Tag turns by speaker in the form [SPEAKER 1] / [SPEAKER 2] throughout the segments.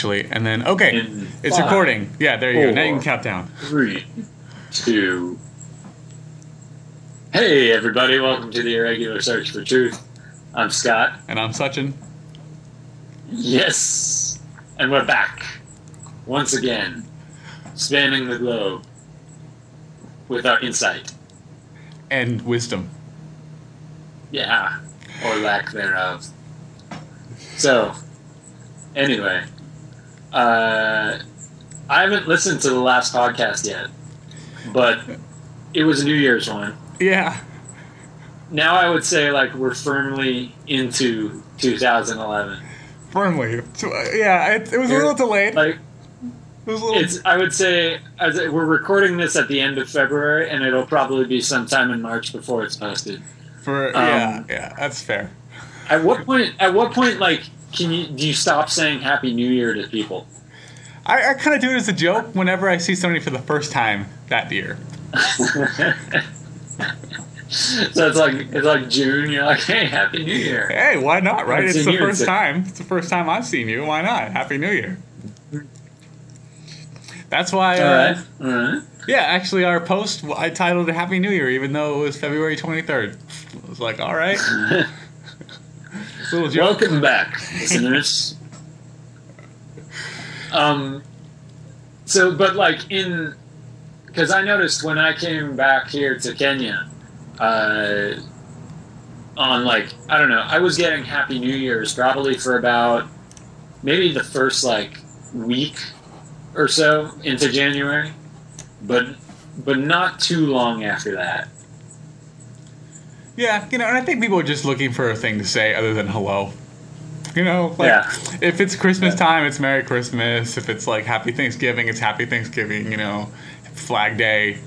[SPEAKER 1] actually, and then okay,
[SPEAKER 2] In
[SPEAKER 1] it's
[SPEAKER 2] five,
[SPEAKER 1] recording. Yeah, there you go. Now you can count down.
[SPEAKER 2] Three, two. Hey, everybody! Welcome to the Irregular Search for Truth. I'm Scott.
[SPEAKER 1] And I'm Sachin.
[SPEAKER 2] Yes, and we're back once again, spanning the globe with our insight.
[SPEAKER 1] and wisdom.
[SPEAKER 2] Yeah, or lack thereof. So, anyway, uh, I haven't listened to the last podcast yet, but it was a New Year's one.
[SPEAKER 1] Yeah,
[SPEAKER 2] Now I would say like we're firmly into 2011.
[SPEAKER 1] firmly. Uh, yeah, it, it was a little delayed.
[SPEAKER 2] Like
[SPEAKER 1] It was a little.
[SPEAKER 2] it's, I would say as we're recording this at the end of February, and it'll probably be sometime in March before it's posted.
[SPEAKER 1] for
[SPEAKER 2] um,
[SPEAKER 1] yeah, yeah, that's fair.
[SPEAKER 2] At what point? At what point? Like, can you do you stop saying Happy New Year to people?
[SPEAKER 1] I, I kind of do it as a joke whenever I see somebody for the first time that year.
[SPEAKER 2] so it's like it's like June. You're like, hey, Happy New Year.
[SPEAKER 1] Hey, why not? Right?
[SPEAKER 2] It's
[SPEAKER 1] It's the first time. It's the first time I've seen you. Why not? Happy New Year. That's why.
[SPEAKER 2] All
[SPEAKER 1] Uh,
[SPEAKER 2] right, all right.
[SPEAKER 1] Yeah, actually, our post I titled it "Happy New Year," even though it was February twenty third. I was like, all right,
[SPEAKER 2] Welcome back, listeners. um, so, but like in, because I noticed when I came back here to Kenya, uh, on like I don't know, I was getting Happy New Year's probably for about maybe the first like week or so into January, but but not too long after that.
[SPEAKER 1] Yeah, you know, and I think people are just looking for a thing to say other than hello. You know, like
[SPEAKER 2] Yeah.
[SPEAKER 1] if it's Christmas time, it's Merry Christmas. If it's like Happy Thanksgiving, it's Happy Thanksgiving. You know, Flag Day,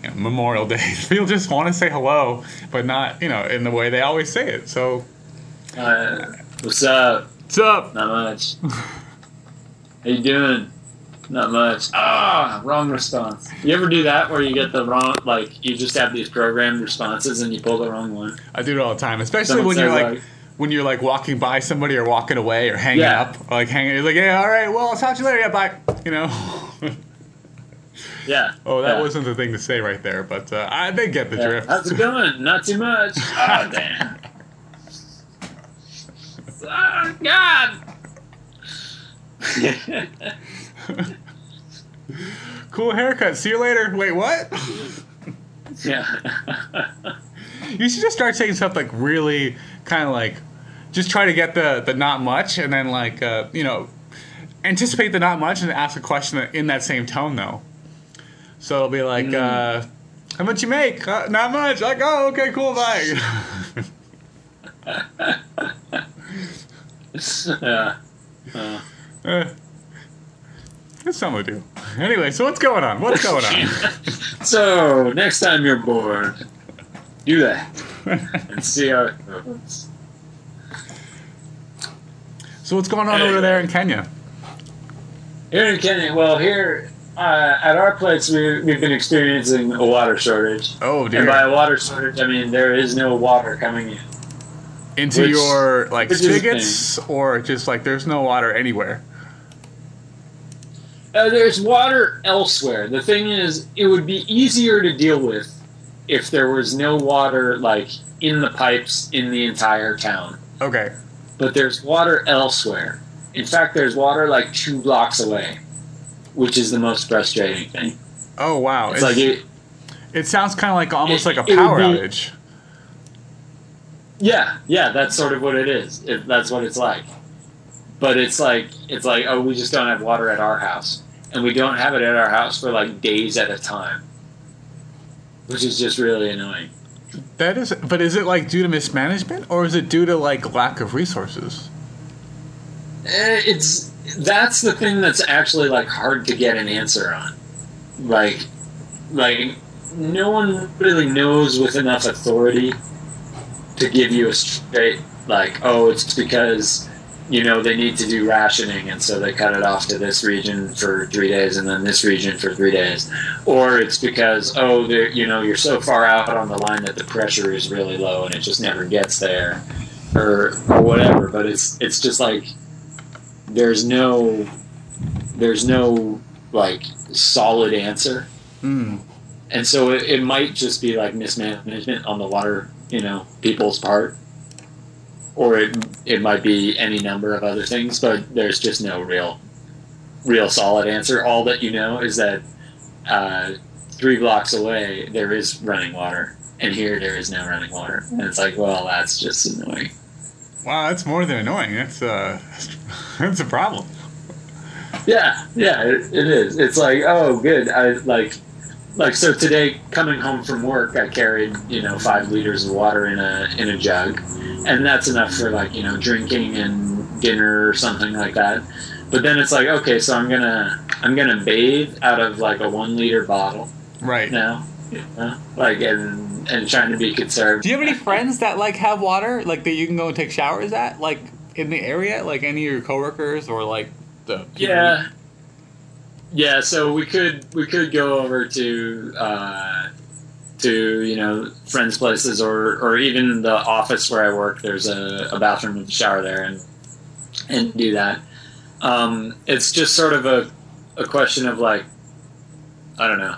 [SPEAKER 1] you know, Memorial Day. People just want to say hello, but not you know in the way they always say it. So,
[SPEAKER 2] Uh, what's up?
[SPEAKER 1] what's up?
[SPEAKER 2] Not much. How you doing? Not much. Ah, wrong response. You ever do that where you get the wrong, like you just have these programmed responses and you pull the wrong one?
[SPEAKER 1] I do it all the time, especially
[SPEAKER 2] Someone
[SPEAKER 1] when you're
[SPEAKER 2] says,
[SPEAKER 1] like. when you're like walking by somebody or walking away or hanging
[SPEAKER 2] Yeah.
[SPEAKER 1] up, or like hanging, you're like, yeah, all right, well, I'll talk to you later. Yeah, bye. You know.
[SPEAKER 2] yeah.
[SPEAKER 1] oh, that
[SPEAKER 2] yeah.
[SPEAKER 1] wasn't the thing to say right there, but uh, I did get the
[SPEAKER 2] Yeah.
[SPEAKER 1] drift.
[SPEAKER 2] How's it going? Not too much. Oh damn. Oh God.
[SPEAKER 1] cool haircut. See you later. Wait, what?
[SPEAKER 2] yeah.
[SPEAKER 1] you should just start saying stuff like really kind of like just try to get the the not much and then like uh, you know anticipate the not much and ask a question in that same tone though. So it'll be like, uh, how much you make? Uh, not much. Like, oh, okay, cool, bye.
[SPEAKER 2] yeah. Uh,
[SPEAKER 1] It's something to do. Anyway, so what's going on? What's going on?
[SPEAKER 2] so next time you're bored, do that and see how it goes.
[SPEAKER 1] so what's going on over there in Kenya?
[SPEAKER 2] Here in Kenya, well, here uh, at our place, we, we've been experiencing a water shortage.
[SPEAKER 1] Oh dear!
[SPEAKER 2] And by a water shortage, I mean there is no water coming in.
[SPEAKER 1] Into
[SPEAKER 2] which-
[SPEAKER 1] your like spigots or just like there's no water anywhere.
[SPEAKER 2] Uh, there's water elsewhere. The thing is, it would be easier to deal with if there was no water, like, in the pipes in the entire town.
[SPEAKER 1] Okay.
[SPEAKER 2] But there's water elsewhere. In fact, there's water, like, two blocks away, which is the most frustrating thing.
[SPEAKER 1] Oh wow.
[SPEAKER 2] It's like, it,
[SPEAKER 1] It sounds kind of like almost
[SPEAKER 2] It-
[SPEAKER 1] like a power
[SPEAKER 2] be-
[SPEAKER 1] outage.
[SPEAKER 2] yeah, yeah, that's sort of what it is. It, that's what it's like. But it's like, it's like, oh, we just don't have water at our house. And we don't have it at our house for, like, days at a time. Which is just really annoying.
[SPEAKER 1] That is, but is it like due to mismanagement or is it due to like lack of resources?
[SPEAKER 2] Eh, it's that's the thing that's actually like hard to get an answer on. Like, like no one really knows with enough authority to give you a straight like, oh, it's because you know they need to do rationing, and so they cut it off to this region for three days, and then this region for three days, or it's because oh, they're you know you're so far out on the line that the pressure is really low and it just never gets there, or or whatever. But it's it's just like there's no there's no like solid answer,
[SPEAKER 1] Mm.
[SPEAKER 2] and so it, it might just be like mismanagement on the water, you know, people's part, or it it might be any number of other things, but there's just no real real solid answer. All that you know is that uh, three blocks away there is running water, and here there is no running water, and it's like, well, that's just annoying.
[SPEAKER 1] Wow, that's more than annoying. That's uh, that's a problem.
[SPEAKER 2] Yeah, yeah, it, it is. It's like, oh, good. I like, like so today coming home from work, I carried you know five liters of water in a in a jug, and that's enough for like you know drinking and dinner or something like that. But then it's like, okay, so I'm gonna I'm gonna bathe out of like a one liter bottle
[SPEAKER 1] Right.
[SPEAKER 2] now, you know? like and and trying to be conservative.
[SPEAKER 1] Do you have any friends that like have water like that you can go and take showers at like in the area like any of your coworkers or like the
[SPEAKER 2] Yeah. Yeah, so we could we could go over to uh, to you know friends' places or or even the office where I work. There's a, a bathroom with a shower there, and and do that. Um, it's just sort of a a question of like I don't know.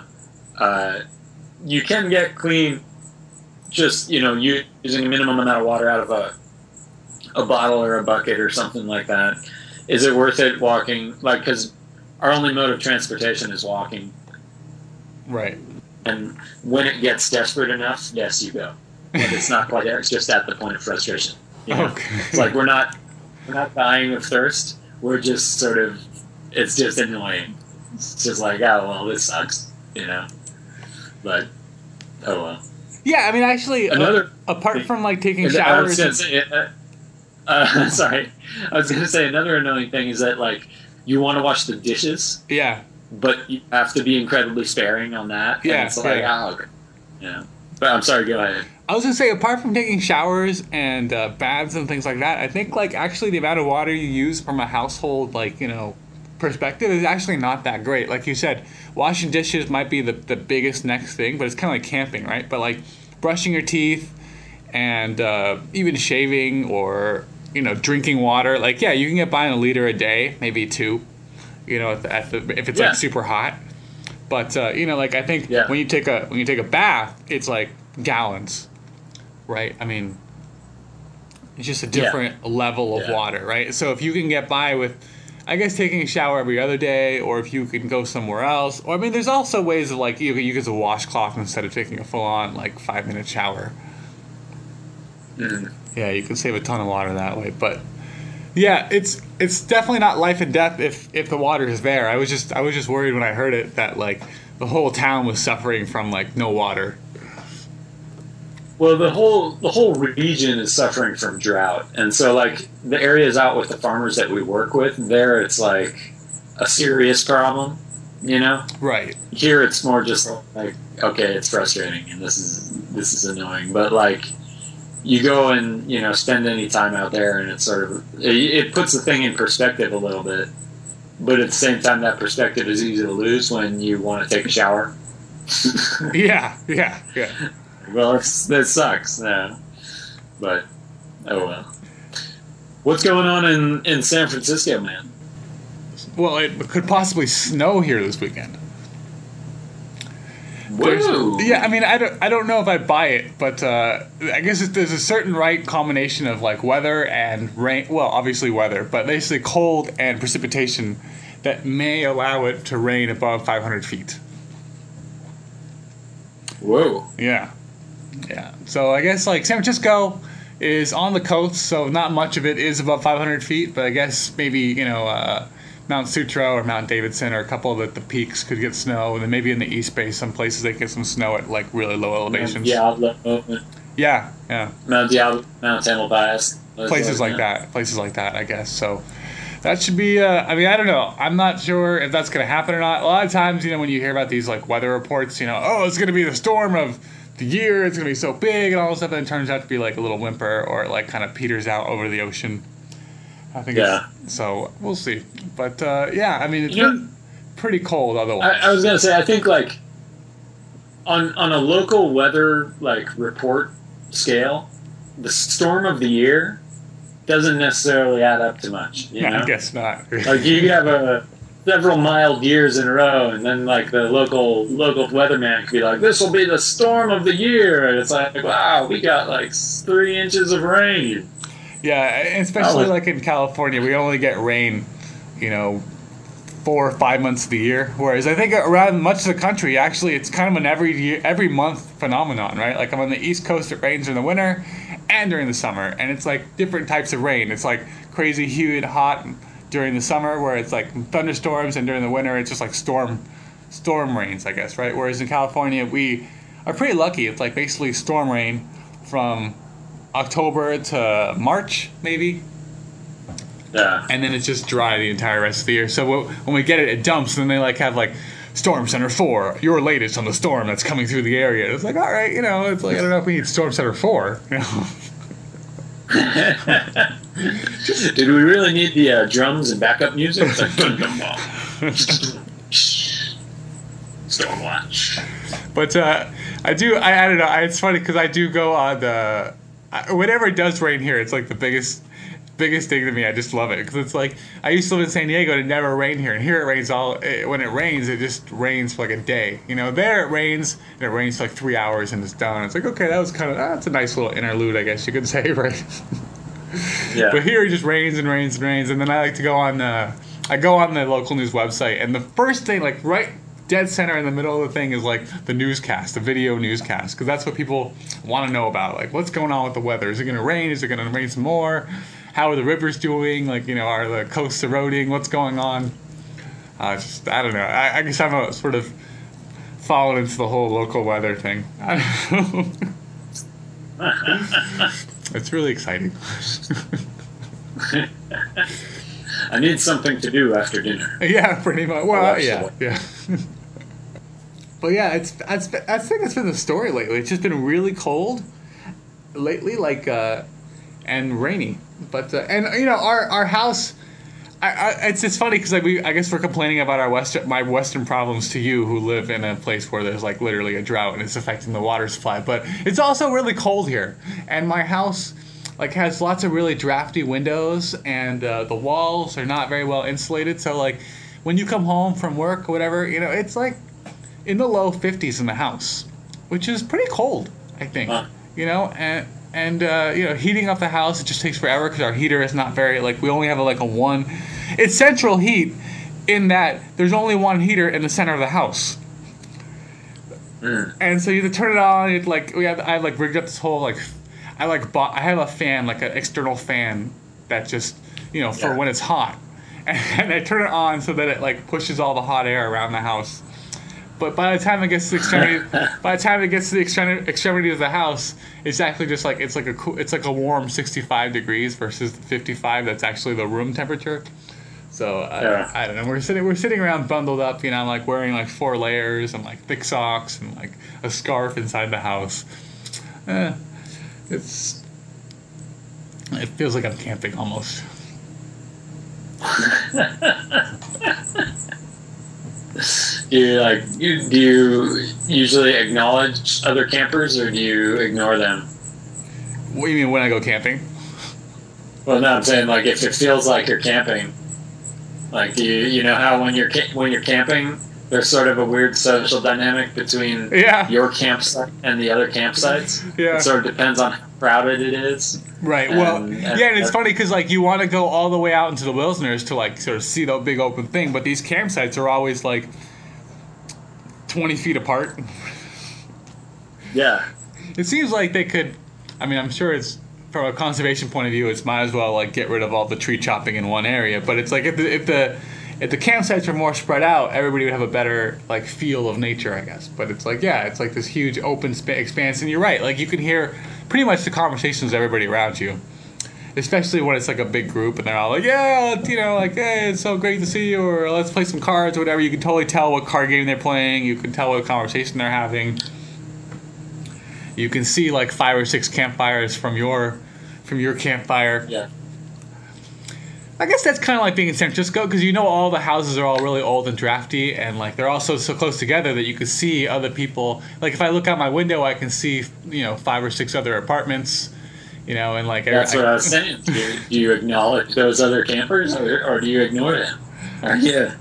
[SPEAKER 2] Uh, you can get clean just you know using a minimum amount of water out of a a bottle or a bucket or something like that is it worth it walking like because our only mode of transportation is walking.
[SPEAKER 1] Right.
[SPEAKER 2] And when it gets desperate enough yes you go. But it's not quite there it's just at the point of frustration you know?
[SPEAKER 1] okay.
[SPEAKER 2] It's like we're not we're not dying of thirst. We're just sort of it's just annoying. It's just like oh well this sucks you know? But oh well.
[SPEAKER 1] Yeah I mean actually uh,
[SPEAKER 2] another
[SPEAKER 1] apart from like taking showers
[SPEAKER 2] say, uh, uh, sorry. I was gonna say another annoying thing is that like you want to wash the dishes
[SPEAKER 1] yeah
[SPEAKER 2] but you have to be incredibly sparing on that.
[SPEAKER 1] Yeah,
[SPEAKER 2] and it's like,
[SPEAKER 1] yeah.
[SPEAKER 2] oh, yeah. But I'm sorry, go ahead.
[SPEAKER 1] I was gonna say, apart from taking showers and uh, baths and things like that, I think like actually the amount of water you use from a household like you know perspective is actually not that great. Like you said, washing dishes might be the the biggest next thing, but it's kind of like camping, right? But like brushing your teeth and uh, even shaving or you know drinking water, like yeah, you can get by on a liter a day, maybe two. You know, at the, at the, if it's
[SPEAKER 2] Yeah.
[SPEAKER 1] like super hot. But uh, you know, like I think
[SPEAKER 2] Yeah.
[SPEAKER 1] when you take a when you take a bath, it's like gallons, right? I mean, it's just a different level of
[SPEAKER 2] Yeah.
[SPEAKER 1] water, right? So if you can get by with, I guess taking a shower every other day, or if you can go somewhere else, or I mean, there's also ways of like you can use a washcloth instead of taking a full on like five minute shower.
[SPEAKER 2] Mhm.
[SPEAKER 1] Yeah, you can save a ton of water that way, but. Yeah, it's it's definitely not life and death if if the water is there. I was just I was just worried when I heard it that like the whole town was suffering from like no water.
[SPEAKER 2] Well, the whole the whole region is suffering from drought, and so like the areas out with the farmers that we work with, there it's like a serious problem. You know,
[SPEAKER 1] Right.
[SPEAKER 2] here it's more just like okay, it's frustrating and this is this is annoying, but like you go and you know spend any time out there and it sort of it, it puts the thing in perspective a little bit, but at the same time that perspective is easy to lose when you want to take a shower.
[SPEAKER 1] Yeah, yeah, yeah.
[SPEAKER 2] well, it's, that sucks, yeah. but oh well. What's going on in in San Francisco, man?
[SPEAKER 1] Well, it could possibly snow here this weekend.
[SPEAKER 2] Whoa!
[SPEAKER 1] Yeah, I mean, I don't, I don't know if I buy it, but uh, I guess it, there's a certain right combination of like weather and rain. Well, obviously weather, but basically cold and precipitation that may allow it to rain above 500 feet.
[SPEAKER 2] Whoa!
[SPEAKER 1] Yeah, yeah. So I guess like San Francisco is on the coast, so not much of it is above 500 feet. But I guess maybe you know uh, Mount Sutro or Mount Davidson or a couple of the, the peaks could get snow, and then maybe in the East Bay, some places they get some snow at like really low elevations.
[SPEAKER 2] Diablo,
[SPEAKER 1] Yeah, yeah.
[SPEAKER 2] Mount Diablo, Mount those
[SPEAKER 1] Places like
[SPEAKER 2] yeah.
[SPEAKER 1] that. Places like that. I guess so. That should be. Uh, I mean, I don't know. I'm not sure if that's going to happen or not. A lot of times, you know, when you hear about these like weather reports, you know, oh, it's going to be the storm of the year. It's going to be so big and all this stuff, and it turns out to be like a little whimper or like kind of peters out over the ocean. I think.
[SPEAKER 2] Yeah.
[SPEAKER 1] So we'll see. But uh, yeah, I mean, it's
[SPEAKER 2] You know-
[SPEAKER 1] been pretty cold otherwise.
[SPEAKER 2] I, I was gonna say, I think like on on a local weather like report scale, the storm of the year doesn't necessarily add up to much. You know,
[SPEAKER 1] I guess not.
[SPEAKER 2] like you have a several mild years in a row, and then like the local local weatherman could be like, "This will be the storm of the year," and it's like, "Wow, we got like three inches of rain."
[SPEAKER 1] Yeah, especially
[SPEAKER 2] Oh.
[SPEAKER 1] like in California, we only get rain, you know, four or five months of the year. Whereas I think around much of the country, actually, it's kind of an every year, every month phenomenon, right? Like I'm on the East Coast, it rains in the winter and during the summer, and it's like different types of rain. It's like crazy humid, hot during the summer, where it's like thunderstorms, and during the winter, it's just like storm, storm rains, I guess, right? Whereas in California, we are pretty lucky. It's like basically storm rain from October to March, maybe,
[SPEAKER 2] Yeah.
[SPEAKER 1] and then it's just dry the entire rest of the year. So when we get it, it dumps, and then they like have like Storm Center Four, your latest on the storm that's coming through the area. It's like, all right, you know, it's like I don't know if we need Storm Center Four. You know?
[SPEAKER 2] Did we really need the uh, drums and backup music? It's like. Stormwatch.
[SPEAKER 1] But uh, I do. I, I don't know. I, it's funny because I do go on the. I, whenever it does rain here, it's like the biggest, biggest thing to me. I just love it because it's like I used to live in San Diego and it never rained here, and here it rains all. It, when it rains, it just rains for like a day. You know, there it rains and it rains for like three hours and it's done. It's like okay, that was kind of ah, that's a nice little interlude, I guess you could say, right?
[SPEAKER 2] Yeah.
[SPEAKER 1] But here it just rains and rains and rains, and then I like to go on the, I go on the local news website, and the first thing, like right dead center in the middle of the thing, is like the newscast, the video newscast, because that's what people want to know about. Like, what's going on with the weather? Is it going to rain? Is it going to rain some more? How are the rivers doing? Like, you know, are the coasts eroding? What's going on? Uh, just I don't know. I, I guess I'm a sort of fallen into the whole local weather thing. I don't know. it's really exciting.
[SPEAKER 2] I need something to do after dinner.
[SPEAKER 1] Yeah, pretty much. Well,
[SPEAKER 2] watch
[SPEAKER 1] yeah, yeah. but yeah, it's I think that's been the story lately. It's just been really cold lately, like uh, and rainy. But uh, and you know our our house. I, I, it's it's funny because like we I guess we're complaining about our western my western problems to you who live in a place where there's like literally a drought and it's affecting the water supply. But it's also really cold here, and my house like has lots of really drafty windows and uh, the walls are not very well insulated. So like when you come home from work or whatever, you know it's like in the low 50s in the house, which is pretty cold, I think.
[SPEAKER 2] Huh.
[SPEAKER 1] You know, and and uh, you know heating up the house it just takes forever because our heater is not very like we only have a, like a one. It's central heat in that there's only one heater in the center of the house.
[SPEAKER 2] Mm.
[SPEAKER 1] And so you have to turn it on. It like we have I like rigged up this whole like I like bought I have a fan like an external fan that just you know for
[SPEAKER 2] Yeah.
[SPEAKER 1] when it's hot, and I turn it on so that it like pushes all the hot air around the house. But by the time it gets to the extremity, by the time it gets to the extremity, extremity of the house, it's actually just like it's like a cool, it's like a warm 65 degrees versus the 55 that's actually the room temperature. So uh,
[SPEAKER 2] Yeah.
[SPEAKER 1] I don't know. We're sitting we're sitting around bundled up, you know, like wearing like four layers and like thick socks and like a scarf inside the house. Eh, it's it feels like I'm camping almost.
[SPEAKER 2] Do you like you, do you usually acknowledge other campers or do you ignore them?
[SPEAKER 1] What do you mean when I go camping?
[SPEAKER 2] Well, no, I'm saying like if it feels like you're camping, like do you you know how when you're when you're camping, there's sort of a weird social dynamic between
[SPEAKER 1] Yeah.
[SPEAKER 2] your campsite and the other campsites.
[SPEAKER 1] Yeah.
[SPEAKER 2] It sort of depends on how crowded it is.
[SPEAKER 1] Right. Well,
[SPEAKER 2] And-
[SPEAKER 1] yeah, and it's
[SPEAKER 2] and-
[SPEAKER 1] funny because like you want to go all the way out into the wilderness to like sort of see the big open thing, but these campsites are always like twenty feet apart.
[SPEAKER 2] Yeah.
[SPEAKER 1] It seems like they could. I mean, I'm sure it's from a conservation point of view, it's might as well like get rid of all the tree chopping in one area. But it's like if the if the if the campsites are more spread out, everybody would have a better like feel of nature, I guess. But it's like yeah, it's like this huge open spa- expanse, and you're right. Like you can hear pretty much the conversations of everybody around you. Especially when it's like a big group and they're all like, yeah, you know, like, hey, it's so great to see you, or let's play some cards or whatever. You can totally tell what card game they're playing. You can tell what conversation they're having you can see like five or six campfires from your from your campfire.
[SPEAKER 2] Yeah.
[SPEAKER 1] I guess that's kind of like being in San Francisco because you know all the houses are all really old and drafty, and like they're also so close together that you can see other people. Like if I look out my window, I can see you know five or six other apartments. You know, and like
[SPEAKER 2] That's what I was saying. Do you, do you acknowledge those other campers or, or do you ignore them? Are you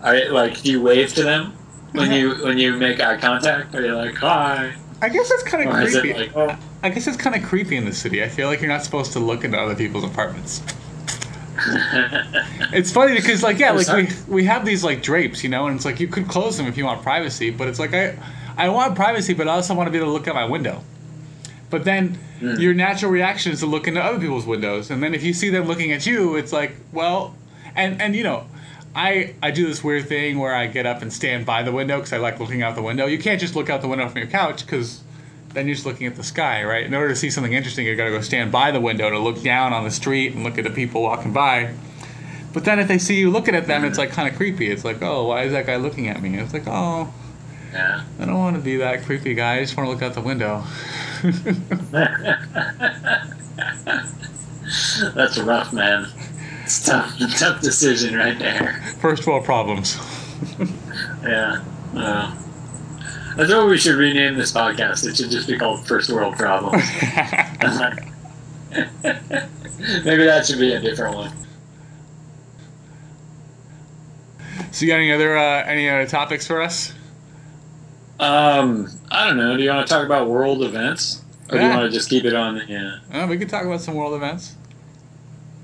[SPEAKER 2] Are you, like do you wave to them when you when you make eye contact? Are you like hi?
[SPEAKER 1] I guess it's kind of
[SPEAKER 2] it
[SPEAKER 1] creepy.
[SPEAKER 2] like oh
[SPEAKER 1] I guess it's kind of creepy in the city. I feel like you're not supposed to look into other people's apartments. It's funny because like yeah, like we we have these like drapes, you know, and it's like you could close them if you want privacy, but it's like I I want privacy, but I also want to be able to look out my window. But then
[SPEAKER 2] Hmm.
[SPEAKER 1] your natural reaction is to look into other people's windows, and then if you see them looking at you, it's like well, and and you know. I, I do this weird thing where I get up and stand by the window because I like looking out the window. You can't just look out the window from your couch because then you're just looking at the sky, right? In order to see something interesting, you gotta go stand by the window to look down on the street and look at the people walking by. But then if they see you looking at them, it's like kind of creepy. It's like, oh, why is that guy looking at me? It's like, oh,
[SPEAKER 2] yeah.
[SPEAKER 1] I don't want to be that creepy guy. I just want to look out the window.
[SPEAKER 2] That's rough, man. It's tough, tough decision right there.
[SPEAKER 1] First world problems.
[SPEAKER 2] Yeah. Uh, I thought we should rename this podcast. It should just be called First World Problems. Maybe that should be a different one.
[SPEAKER 1] so you got any other uh, any other topics for us?
[SPEAKER 2] Um, I don't know. Do you want to talk about world events, or do you want to just keep it on? the Yeah.
[SPEAKER 1] Uh, we could talk about some world events.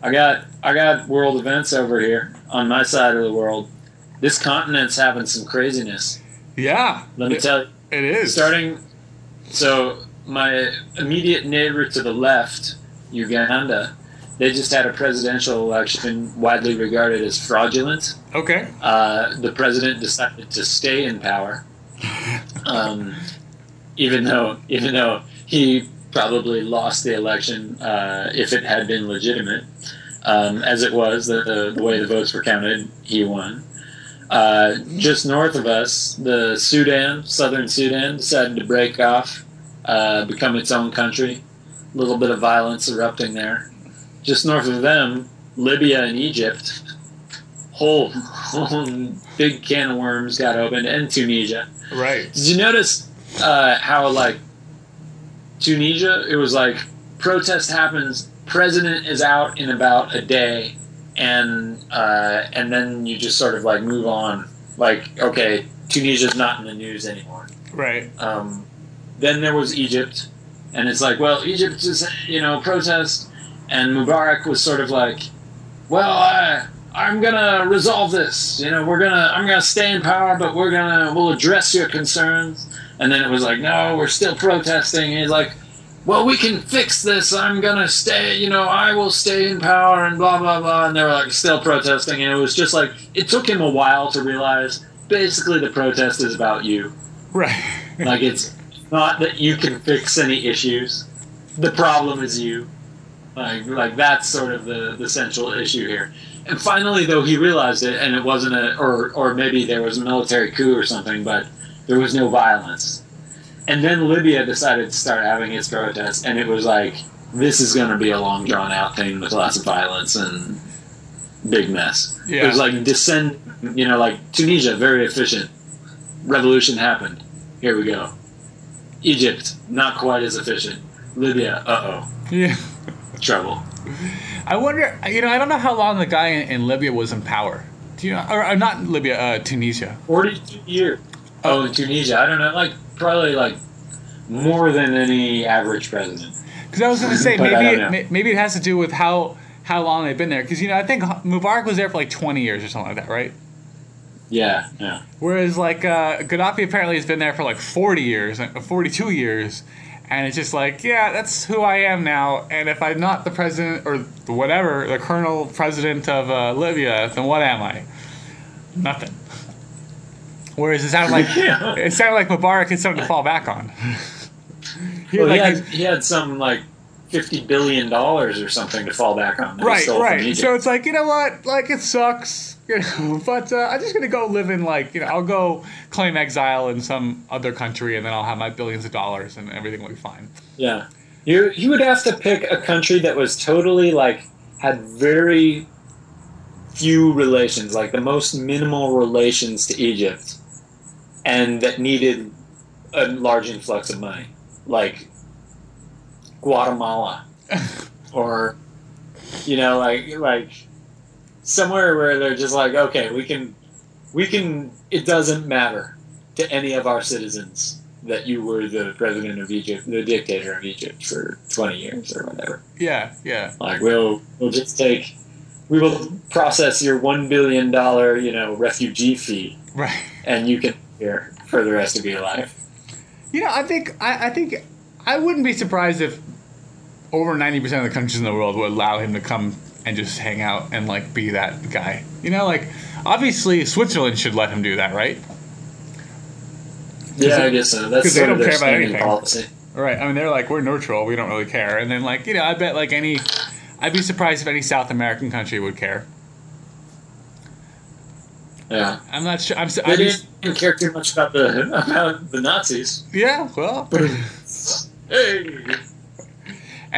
[SPEAKER 2] I got I got world events over here on my side of the world. This continent's having some craziness.
[SPEAKER 1] Yeah,
[SPEAKER 2] Let me
[SPEAKER 1] it,
[SPEAKER 2] tell you.
[SPEAKER 1] it is.
[SPEAKER 2] Starting, so my immediate neighbor to the left, Uganda, they just had a presidential election widely regarded as fraudulent.
[SPEAKER 1] Okay.
[SPEAKER 2] Uh, the president decided to stay in power, um, even though even though he probably lost the election uh, if it had been legitimate. Um, as it was, the, the, way the votes were counted, he won. Uh, just north of us, the Sudan, southern Sudan, decided to break off, uh, become its own country. A little bit of violence erupting there. Just north of them, Libya and Egypt. Whole, whole big can of worms got opened, and Tunisia.
[SPEAKER 1] Right.
[SPEAKER 2] Did you notice uh, how like Tunisia? It was like protest happens. President is out in about a day, and uh, and then you just sort of like move on. Like okay, Tunisia's not in the news anymore.
[SPEAKER 1] Right.
[SPEAKER 2] Um, then there was Egypt, and it's like, well, Egypt is you know protest, and Mubarak was sort of like, well, I, I'm gonna resolve this. You know, we're gonna I'm gonna stay in power, but we're gonna we'll address your concerns. And then it was like, no, we're still protesting. And he's like, well, we can fix this. I'm gonna stay. You know, I will stay in power, and blah blah blah. And they were like still protesting, and it was just like it took him a while to realize. Basically, the protest is about you
[SPEAKER 1] Right.
[SPEAKER 2] like it's not that you can fix any issues the problem is you like like that's sort of the the central issue here and finally though he realized it and it wasn't a or or maybe there was a military coup or something but there was no violence and then libya decided to start having its protests and it was like this is going to be a long drawn out thing with lots of violence and big mess
[SPEAKER 1] Yeah.
[SPEAKER 2] it was like descend you know like tunisia very efficient revolution happened here we go. Egypt, not quite as efficient. Libya, uh oh. yeah. trouble.
[SPEAKER 1] I wonder. You know, I don't know how long the guy in, in Libya was in power. Do you know? Or, or not Libya, uh, Tunisia.
[SPEAKER 2] 42 years. Oh, in Tunisia, I don't know, like, probably like more than any average president.
[SPEAKER 1] Because I was going to say maybe it, maybe it has to do with how how long they've been there. Because you know, I think Mubarak was there for like 20 years or something like that, right?
[SPEAKER 2] Yeah, yeah.
[SPEAKER 1] Whereas like uh, Gaddafi apparently has been there for like 40 years, uh, 42 years, and it's just like, yeah, that's who I am now. And if I'm not the president or whatever, the colonel president of uh, Libya, then what am I? Nothing. Whereas it sounded like
[SPEAKER 2] Yeah.
[SPEAKER 1] it sounded like Mubarak had something to fall back on. He
[SPEAKER 2] Well,
[SPEAKER 1] like
[SPEAKER 2] he, had, he had some, like, $50 billion or something to fall back on.
[SPEAKER 1] right, right. So it's like you know what, like it sucks, you know, but uh, I'm just gonna go live in like you know I'll go claim exile in some other country and then I'll have my billions of dollars and everything will be fine.
[SPEAKER 2] Yeah. You you would have to pick a country that was totally like had very few relations, like the most minimal relations to Egypt, and that needed a large influx of money, like Guatemala, or you know, like like somewhere where they're just like, okay, we can we can. It doesn't matter to any of our citizens that you were the president of Egypt, the dictator of Egypt for twenty years or whatever.
[SPEAKER 1] Yeah, yeah.
[SPEAKER 2] Like we'll we'll just take. We will process your one billion dollar, you know, refugee fee,
[SPEAKER 1] Right.
[SPEAKER 2] and you can here for the rest of your life.
[SPEAKER 1] You know, I think I, I think I wouldn't be surprised if over ninety percent of the countries in the world would allow him to come and just hang out and like be that guy. You know, like obviously Switzerland should let him do that, right?
[SPEAKER 2] Yeah, I guess so. That's
[SPEAKER 1] 'cause they don't care about anything.
[SPEAKER 2] policy.
[SPEAKER 1] Right. I mean, they're like we're neutral. We don't really care. And then like you know, I bet like any, I'd be surprised if any South American country would care.
[SPEAKER 2] Yeah,
[SPEAKER 1] I'm not sure. I'm. s-
[SPEAKER 2] they didn't care too much about the about the Nazis.
[SPEAKER 1] yeah. Well.
[SPEAKER 2] Hey.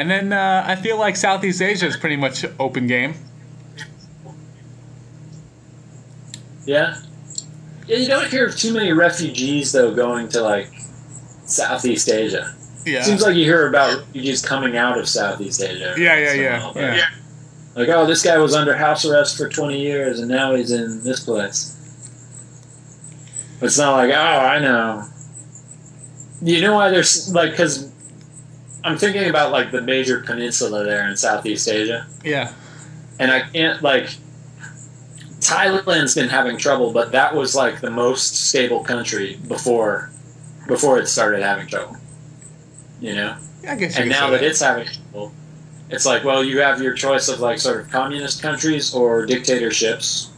[SPEAKER 1] And then uh, I feel like Southeast Asia is pretty much open game.
[SPEAKER 2] Yeah. Yeah, you don't hear of too many refugees though going to like Southeast Asia.
[SPEAKER 1] Yeah.
[SPEAKER 2] Seems like you hear about refugees coming out of Southeast Asia.
[SPEAKER 1] Yeah, yeah,
[SPEAKER 2] somehow,
[SPEAKER 1] yeah, yeah.
[SPEAKER 2] Like, oh, this guy was under house arrest for 20 years and now he's in this place. It's not like, oh, I know. You know why there's, like, because I'm thinking about, like, the major peninsula there in Southeast Asia.
[SPEAKER 1] Yeah.
[SPEAKER 2] And I can't, like, Thailand's been having trouble, but that was, like, the most stable country before, before it started having trouble. You know?
[SPEAKER 1] I guess.
[SPEAKER 2] And now
[SPEAKER 1] say
[SPEAKER 2] that it's having trouble, it's like, well, you have your choice of like sort of communist countries or dictatorships,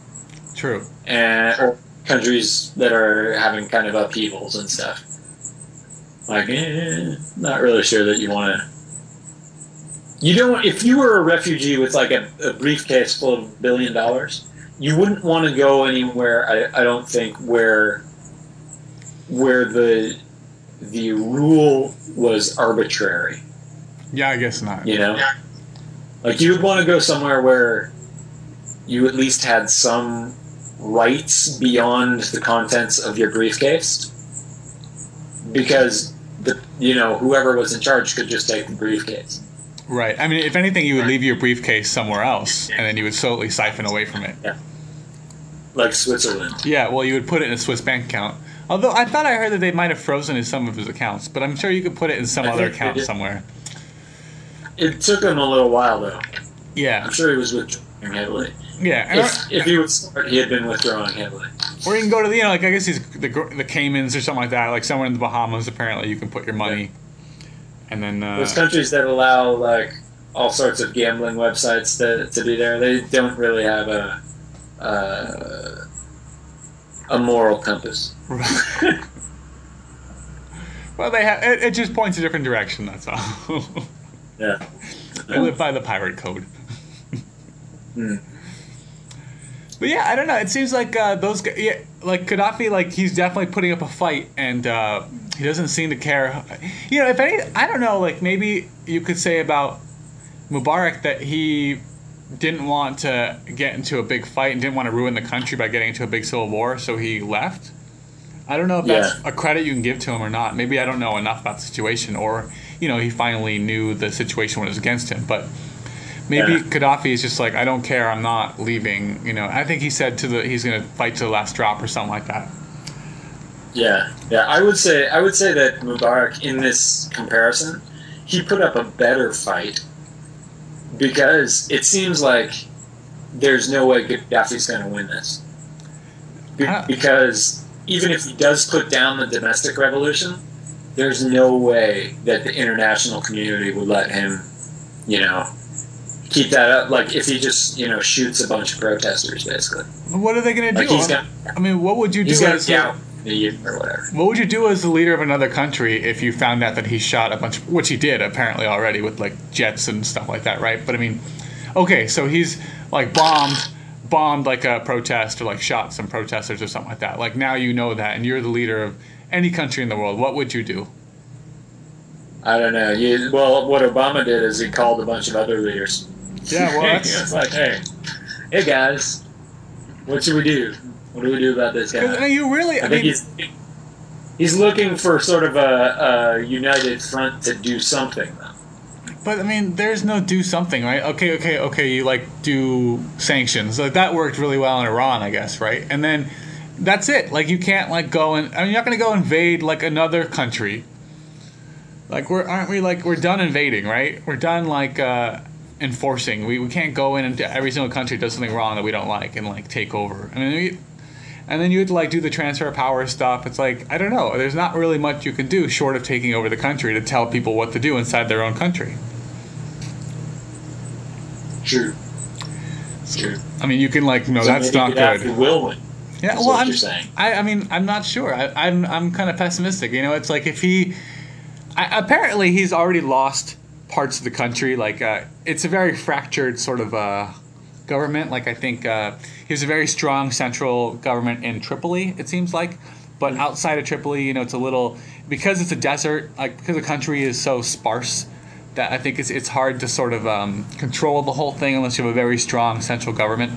[SPEAKER 1] true.
[SPEAKER 2] and or countries that are having kind of upheavals and stuff. Like, eh, not really sure that you want to. You don't. If you were a refugee with like a, a briefcase full of billion dollars, you wouldn't want to go anywhere. I, I don't think where where the the rule was arbitrary.
[SPEAKER 1] Yeah, I guess not.
[SPEAKER 2] You know, like you would want to go somewhere where you at least had some rights beyond the contents of your briefcase, because you know whoever was in charge could just take the briefcase.
[SPEAKER 1] Right. I mean, if anything, you would leave your briefcase somewhere else, and then you would slowly siphon away from it. Yeah.
[SPEAKER 2] Like Switzerland.
[SPEAKER 1] Yeah. Well, you would put it in a Swiss bank account. Although I thought I heard that they might have frozen in some of his accounts, but I'm sure you could put it in some
[SPEAKER 2] I
[SPEAKER 1] other account somewhere.
[SPEAKER 2] It took him a little while though.
[SPEAKER 1] Yeah.
[SPEAKER 2] I'm sure he was withdrawing heavily.
[SPEAKER 1] Yeah.
[SPEAKER 2] If, if he was smart, he had been withdrawing heavily.
[SPEAKER 1] Or you can go to the, you know, like I guess these the the Caymans or something like that. Like somewhere in the Bahamas, apparently you can put your money, and then uh,
[SPEAKER 2] Those countries that allow like all sorts of gambling websites to, to be there, they don't really have a uh, a moral compass.
[SPEAKER 1] well, they have it, it. just points a different direction. That's all.
[SPEAKER 2] Yeah.
[SPEAKER 1] they live by the pirate code.
[SPEAKER 2] Hmm.
[SPEAKER 1] But yeah, I don't know. It seems like uh, those guys, yeah, like Gaddafi, like he's definitely putting up a fight, and uh, he doesn't seem to care. You know, if any, I don't know. Like maybe you could say about Mubarak that he didn't want to get into a big fight and didn't want to ruin the country by getting into a big civil war, so he left. I don't know if that's
[SPEAKER 2] Yeah.
[SPEAKER 1] a credit you can give to him or not. Maybe I don't know enough about the situation, or you know, he finally knew the situation was against him. But maybe
[SPEAKER 2] Yeah.
[SPEAKER 1] Gaddafi is just like, I don't care, I'm not leaving. You know, I think he said to the he's going to fight to the last drop or something like that.
[SPEAKER 2] Yeah, yeah. I would say I would say that Mubarak, in this comparison, he put up a better fight because it seems like there's no way Gaddafi's going to win this. Be-
[SPEAKER 1] Ah.
[SPEAKER 2] Because even if he does put down the domestic revolution, there's no way that the international community would let him, you know, keep that up. Like if he just you know shoots a bunch of protesters, basically.
[SPEAKER 1] What are they going to
[SPEAKER 2] Like
[SPEAKER 1] do?
[SPEAKER 2] gonna
[SPEAKER 1] I mean, what would you do as a,
[SPEAKER 2] out in a year or whatever.
[SPEAKER 1] what would you do as the leader of another country if you found out that he shot a bunch, which he did apparently already with like jets and stuff like that, right? But I mean, okay, so he's like bombed, bombed like a protest or like shot some protesters or something like that. Like now you know that, and you're the leader of any country in the world. What would you do?
[SPEAKER 2] I don't know. You, well, what Obama did is he called a bunch of other leaders.
[SPEAKER 1] Yeah, well, that's-
[SPEAKER 2] it's like, hey, hey guys, what should we do? What do we do about this guy?
[SPEAKER 1] you really, I
[SPEAKER 2] I think
[SPEAKER 1] mean,
[SPEAKER 2] he's he's looking for sort of a, a united front to do something. Though.
[SPEAKER 1] But I mean, there's no do something, right? Okay, okay, okay. You like do sanctions, like that worked really well in Iran, I guess, right? And then that's it. Like you can't like go and I mean you're not gonna go invade like another country. Like we're aren't we like we're done invading, right? We're done like uh, enforcing. We, we can't go in and every single country does something wrong that we don't like and like take over. I mean, we, and then you have to like do the transfer of power stuff. It's like I don't know. There's not really much you can do short of taking over the country to tell people what to do inside their own country.
[SPEAKER 2] True. True.
[SPEAKER 1] I mean, you can like no,
[SPEAKER 2] So
[SPEAKER 1] that's not good.
[SPEAKER 2] will win.
[SPEAKER 1] Yeah, well, I'm. I, I mean, I'm not sure. I, I'm, I'm kind of pessimistic. You know, it's like if he, I, apparently, he's already lost parts of the country. Like, uh, it's a very fractured sort of uh, government. Like, I think uh, he has a very strong central government in Tripoli. It seems like, but outside of Tripoli, you know, it's a little because it's a desert. Like, because the country is so sparse. That I think it's, it's hard to sort of um, control the whole thing unless you have a very strong central government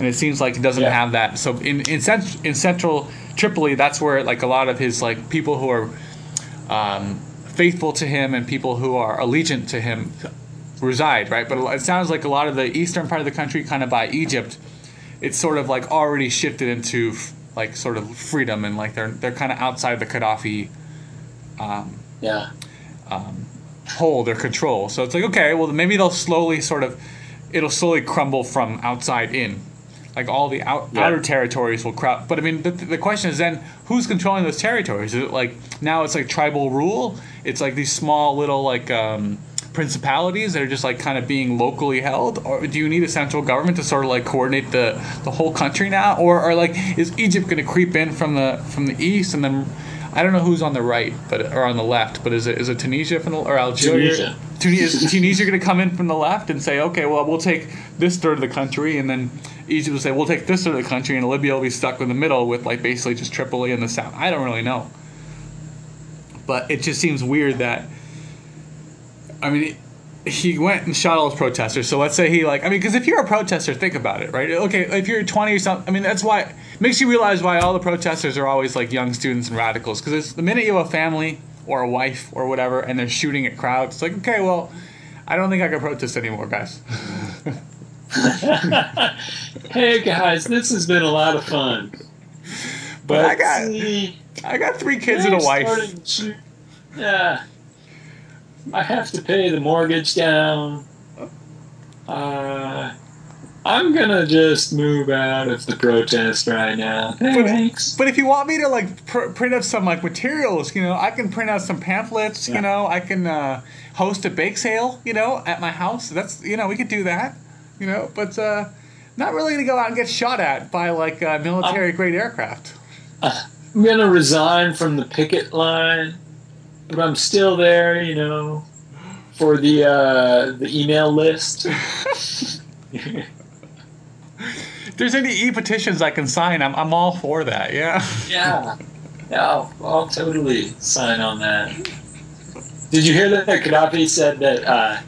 [SPEAKER 1] and it seems like he doesn't
[SPEAKER 2] Yeah.
[SPEAKER 1] have that. So in in, cent- in central Tripoli, that's where like a lot of his like people who are um, faithful to him and people who are allegiant to him reside, right? But it sounds like a lot of the eastern part of the country, kind of by Egypt, it's sort of like already shifted into f- like sort of freedom and like they're they're kind of outside the Gaddafi um,
[SPEAKER 2] Yeah.
[SPEAKER 1] Um, hold or control. So it's like okay, well maybe they'll slowly sort of it'll slowly crumble from outside in. Like all the out,
[SPEAKER 2] Yeah.
[SPEAKER 1] outer territories will crowd. But I mean, the, the question is then who's controlling those territories? Is it like now it's like tribal rule? It's like these small little like um, principalities that are just like kind of being locally held, or do you need a central government to sort of like coordinate the the whole country now, or or like is Egypt going to creep in from the from the east and then? I don't know who's on the right, but or on the left, but is it is it Tunisia from the, or Algeria?
[SPEAKER 2] Tunisia.
[SPEAKER 1] Tunisia, is Tunisia going to come in from the left and say, okay, well, we'll take this third of the country, and then Egypt will say, we'll take this third of the country, and Libya will be stuck in the middle with like basically just Tripoli in the south. I don't really know, but it just seems weird that. I mean, he went and shot all those protesters. So let's say he like, I mean, because if you're a protester, think about it, right? Okay, if you're 20 or something, I mean, that's why makes you realize why all the protesters are always like young students and radicals. Because the minute you have a family or a wife or whatever, and they're shooting at crowds, it's like, okay, well, I don't think I can protest anymore, guys.
[SPEAKER 2] Hey guys, this has been a lot of fun.
[SPEAKER 1] But I got,
[SPEAKER 2] see,
[SPEAKER 1] I got three kids and a wife.
[SPEAKER 2] starting to shoot- Yeah. I have to pay the mortgage down. Uh, I'm gonna just move out of the protest right now. Thanks.
[SPEAKER 1] But if you want me to like pr- print up some like materials, you know, I can print out some pamphlets. You know, I can uh, host a bake sale. You know, at my house. That's you know we could do that. You know, but uh, not really gonna go out and get shot at by like uh, military grade aircraft.
[SPEAKER 2] I'm gonna resign from the picket line, but I'm still there, you know, for the uh, the email list.
[SPEAKER 1] If there's any e petitions I can sign, I'm I'm all for that. Yeah.
[SPEAKER 2] yeah, yeah, I'll, I'll totally sign on that. Did you hear that Gaddafi said that uh,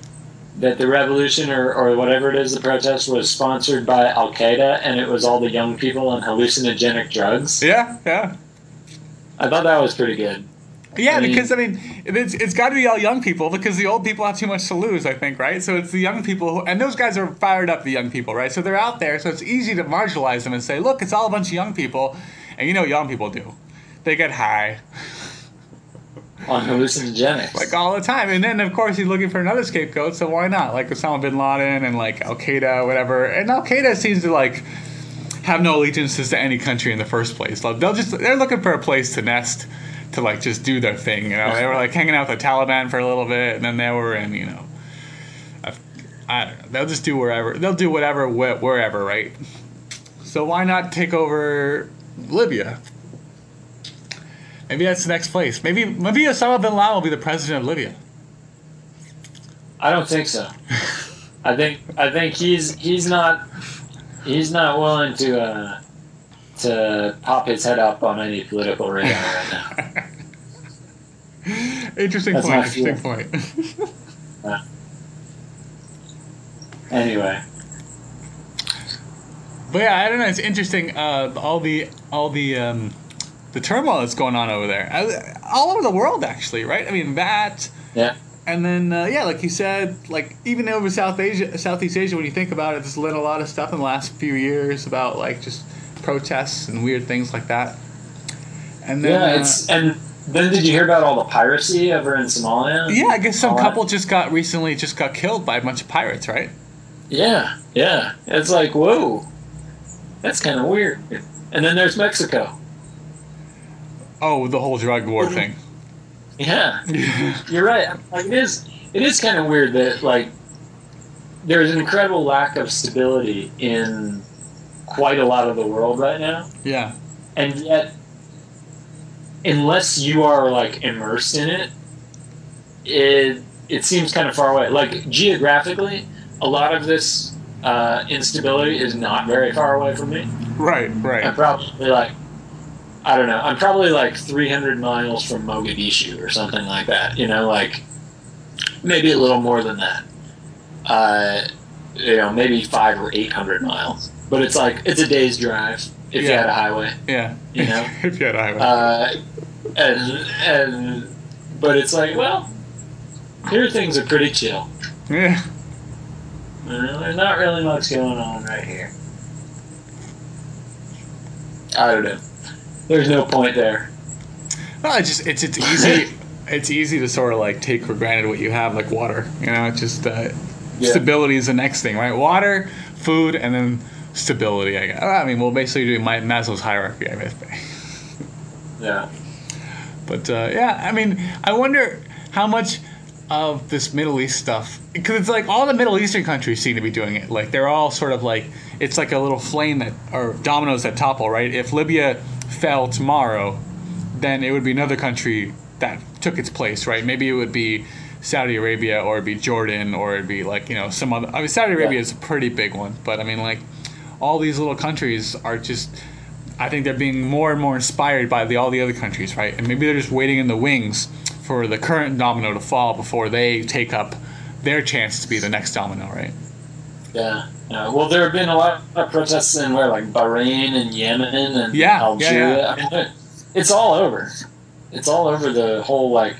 [SPEAKER 2] that the revolution or, or whatever it is, the protest was sponsored by Al Qaeda, and it was all the young people on hallucinogenic drugs?
[SPEAKER 1] Yeah. Yeah.
[SPEAKER 2] I thought that was pretty good.
[SPEAKER 1] Yeah,
[SPEAKER 2] I mean-
[SPEAKER 1] because I mean, it's, it's got to be all young people because the old people have too much to lose. I think, right? So it's the young people, who, and those guys are fired up. The young people, right? So they're out there, so it's easy to marginalize them and say, "Look, it's all a bunch of young people," and you know, what young people do. They get high
[SPEAKER 2] On hallucinogenics.
[SPEAKER 1] like all the time, and then of course he's looking for another scapegoat. So why not? Like Osama bin Laden and like Al Qaeda, whatever. And Al Qaeda seems to like have no allegiances to any country in the first place. They'll just they're looking for a place to nest, to like just do their thing. You know, they were like hanging out with the Taliban for a little bit, and then they were in you know, I, I don't know. They'll just do wherever they'll do whatever wh- wherever, right? So why not take over Libya? Maybe that's the next place. Maybe maybe Osama bin Laden will be the president of Libya.
[SPEAKER 2] I don't think so. I think I think he's he's not he's not willing to uh, to pop his head up on any political radar right now.
[SPEAKER 1] Interesting
[SPEAKER 2] That's
[SPEAKER 1] point. Interesting
[SPEAKER 2] true.
[SPEAKER 1] point.
[SPEAKER 2] Anyway,
[SPEAKER 1] But yeah, I don't know. It's interesting. Uh, all the all the um, the turmoil that's going on over there, Uh, all over the world, actually, right? I mean that,
[SPEAKER 2] yeah,
[SPEAKER 1] and then uh, yeah, like you said, like even over South Asia, Southeast Asia, when you think about it, there's been a lot of stuff in the last few years about like just protests and weird things like that. And then,
[SPEAKER 2] Yeah,
[SPEAKER 1] uh,
[SPEAKER 2] and then did you hear about all the piracy over in Somalia?
[SPEAKER 1] yeah, I guess some
[SPEAKER 2] All that?
[SPEAKER 1] couple just got recently just got killed by a bunch of pirates, right?
[SPEAKER 2] Yeah, yeah. It's like whoa, that's kind of weird. And then there's Mexico.
[SPEAKER 1] Oh, the whole drug war thing.
[SPEAKER 2] Yeah, you're right. Like it is. It is kind of weird that like there's an incredible lack of stability in quite a lot of the world right now,
[SPEAKER 1] yeah,
[SPEAKER 2] and yet unless you are like immersed in it, it it seems kind of far away. Like geographically, a lot of this uh, instability is not very far away from me.
[SPEAKER 1] right, right.
[SPEAKER 2] I'm probably like I don't know. I'm probably like 300 miles from Mogadishu or something like that. You know, like maybe a little more than that. Uh, you know, maybe five or 800 miles. But it's like it's a day's drive if you had a highway.
[SPEAKER 1] Yeah,
[SPEAKER 2] You know?
[SPEAKER 1] if you had a highway.
[SPEAKER 2] Uh, and and but it's like well, here things are pretty chill.
[SPEAKER 1] yeah,
[SPEAKER 2] You know, there's not really much going on right here. I don't know. There's no point there.
[SPEAKER 1] no, it's just it's it's easy. it's easy to sort of like take for granted what you have, like water. You know, it's just uh,
[SPEAKER 2] Yeah.
[SPEAKER 1] stability is the next thing, right? Water, food, and then stability. I guess. I mean, well, basically do my Maslow's hierarchy, I guess.
[SPEAKER 2] Yeah.
[SPEAKER 1] But uh, yeah, I mean, I wonder how much of this Middle East stuff because it's like all the Middle Eastern countries seem to be doing it. Like they're all sort of like it's like a little flame that or dominoes that topple. Right? If Libya fell tomorrow, then it would be another country that took its place. Right? Maybe it would be Saudi Arabia or it'd be Jordan or it'd be like you know some other. I mean, Saudi Arabia
[SPEAKER 2] Yeah.
[SPEAKER 1] is a pretty big one, but I mean like all these little countries are just I think they're being more and more inspired by the all the other countries, right? And maybe they're just waiting in the wings for the current domino to fall before they take up their chance to be the next domino, right?
[SPEAKER 2] Yeah. Yeah. Well, there have been a lot of protests in where, like Bahrain and Yemen and
[SPEAKER 1] Yeah, yeah,
[SPEAKER 2] Algeria.
[SPEAKER 1] yeah.
[SPEAKER 2] I mean, it's all over. It's all over the whole like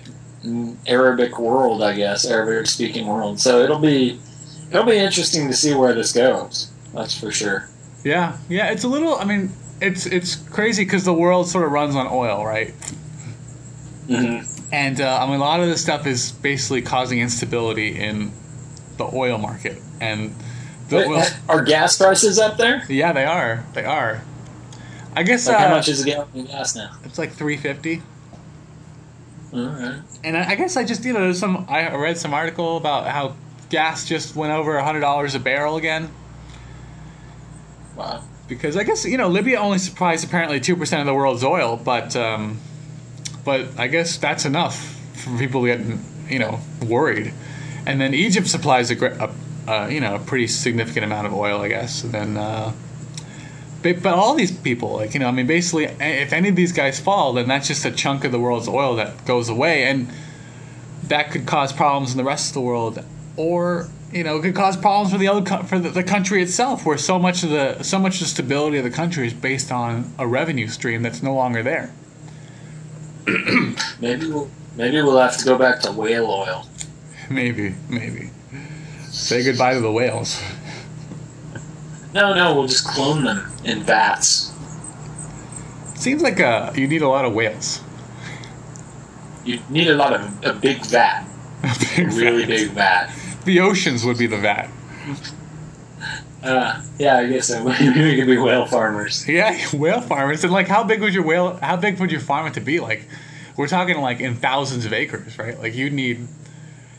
[SPEAKER 2] Arabic world, I guess, Arabic speaking world. So it'll be it'll be interesting to see where this goes. That's for sure.
[SPEAKER 1] Yeah, yeah. It's a little. I mean, it's it's crazy because the world sort of runs on oil, right?
[SPEAKER 2] hmm
[SPEAKER 1] And uh, I mean, a lot of this stuff is basically causing instability in the oil market, and the oil.
[SPEAKER 2] Are gas prices up there?
[SPEAKER 1] Yeah, they are. They are. I guess
[SPEAKER 2] Like,
[SPEAKER 1] uh,
[SPEAKER 2] how much is a gallon of gas now?
[SPEAKER 1] it's like three fifty.
[SPEAKER 2] All right.
[SPEAKER 1] And I I guess I just you know there's some I read some article about how gas just went over hundred dollars a barrel again Because I guess you know Libya only supplies apparently two percent of the world's oil, but um, but I guess that's enough for people to get you know worried. And then Egypt supplies a, a uh, you know a pretty significant amount of oil, I guess. And then uh, but, but all these people like you know I mean basically if any of these guys fall, then that's just a chunk of the world's oil that goes away, and that could cause problems in the rest of the world, or you know, it could cause problems for the other co- for the, the country itself, where so much of the so much of the stability of the country is based on a revenue stream that's no longer there.
[SPEAKER 2] Maybe we'll maybe we'll have to go back to whale oil.
[SPEAKER 1] Maybe, maybe. Say goodbye to the whales.
[SPEAKER 2] No, no, we'll just clone them in vats.
[SPEAKER 1] Seems like uh, you need a lot of whales.
[SPEAKER 2] You need a lot of a big vat,
[SPEAKER 1] A
[SPEAKER 2] a really
[SPEAKER 1] vat.
[SPEAKER 2] big vat.
[SPEAKER 1] The oceans would be the vat.
[SPEAKER 2] Uh, yeah, I guess so. We could be whale farmers.
[SPEAKER 1] Yeah, whale farmers. And like, how big would your whale? How big would your farm have to be? Like, we're talking like in thousands of acres, right? Like, you'd need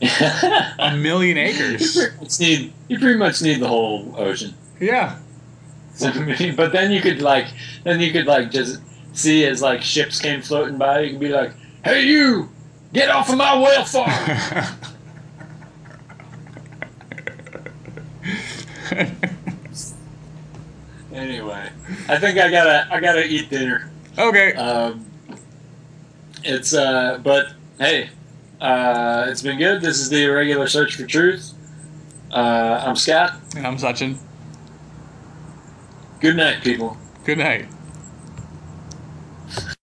[SPEAKER 1] a million
[SPEAKER 2] you
[SPEAKER 1] acres.
[SPEAKER 2] pretty much need you pretty much need the whole ocean.
[SPEAKER 1] Yeah.
[SPEAKER 2] So, but then you could like then you could like just see as like ships came floating by, you could be like, "Hey, you, get off of my whale farm!" anyway, I think I gotta I gotta eat dinner.
[SPEAKER 1] okay.
[SPEAKER 2] Um, it's uh, but hey, uh, it's been good. This is the irregular search for truth. Uh, I'm Scott.
[SPEAKER 1] And I'm Sachin.
[SPEAKER 2] Good night, people.
[SPEAKER 1] Good night.